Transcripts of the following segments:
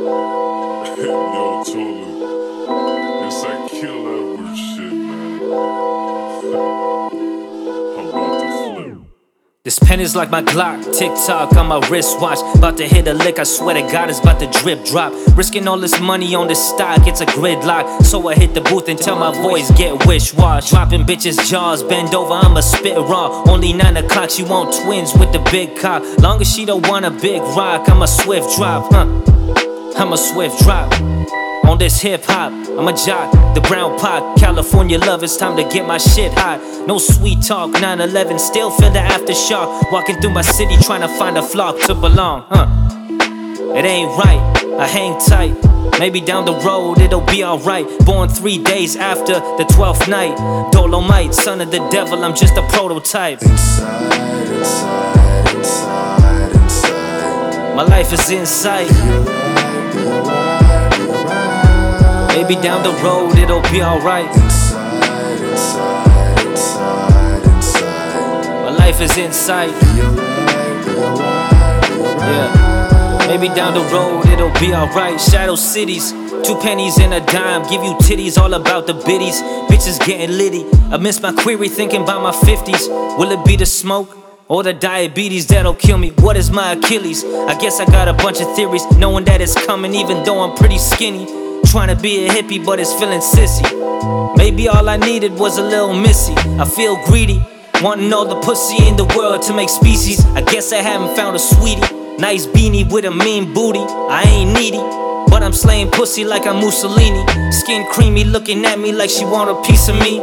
Yo. This pen is like my Glock, tick tock on my wristwatch. About to hit a lick, I swear to God, it's about to drip drop. Risking all this money on this stock, it's a gridlock. So I hit the booth and tell my voice, get wish wash. Dropping bitches' jaws, bend over, I'ma spit raw. Only nine o'clock, she want twins with the big cock. Long as she don't want a big rock, I'm a swift drop, huh? I'm a swift drop. On this hip hop, I'm a jock, the brown pot, California love, it's time to get my shit hot. No sweet talk, 9 11, still feel the aftershock. Walking through my city trying to find a flock to belong, huh? It ain't right, I hang tight. Maybe down the road it'll be alright. Born three days after the 12th night. Dolomite, son of the devil, I'm just a prototype. Inside, inside, inside, inside. My life is in sight. Maybe down the road it'll be alright. Inside, inside, inside, inside. My life is in sight. You're right, you're right, you're right. Yeah. Maybe down the road it'll be alright. Shadow cities, two pennies and a dime. Give you titties, all about the biddies. Bitches getting litty. I miss my query, thinking about my 50s. Will it be the smoke? Or the diabetes that'll kill me. What is my Achilles? I guess I got a bunch of theories, knowing that it's coming, even though I'm pretty skinny. Trying to be a hippie, but it's feeling sissy. Maybe all I needed was a little missy. I feel greedy, wanting all the pussy in the world to make species. I guess I haven't found a sweetie. Nice beanie with a mean booty. I ain't needy, but I'm slaying pussy like I'm Mussolini. Skin creamy, looking at me like she want a piece of me.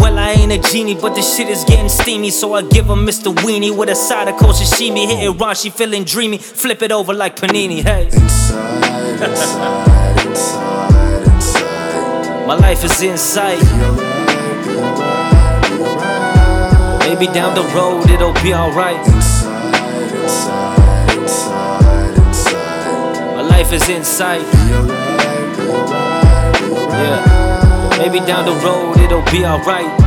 Well, I ain't a genie, but this shit is getting steamy. So I give her Mr. Weenie with a side of coach sashimi. Hitting raw, she feeling dreamy. Flip it over like panini. Hey, Inside, inside, inside, inside. my life is in sight. You're right, you're right. Maybe down the road it'll be alright. Inside, inside, inside, inside. My life is in sight. You're right, you're right. Yeah. Maybe down the road it'll be alright.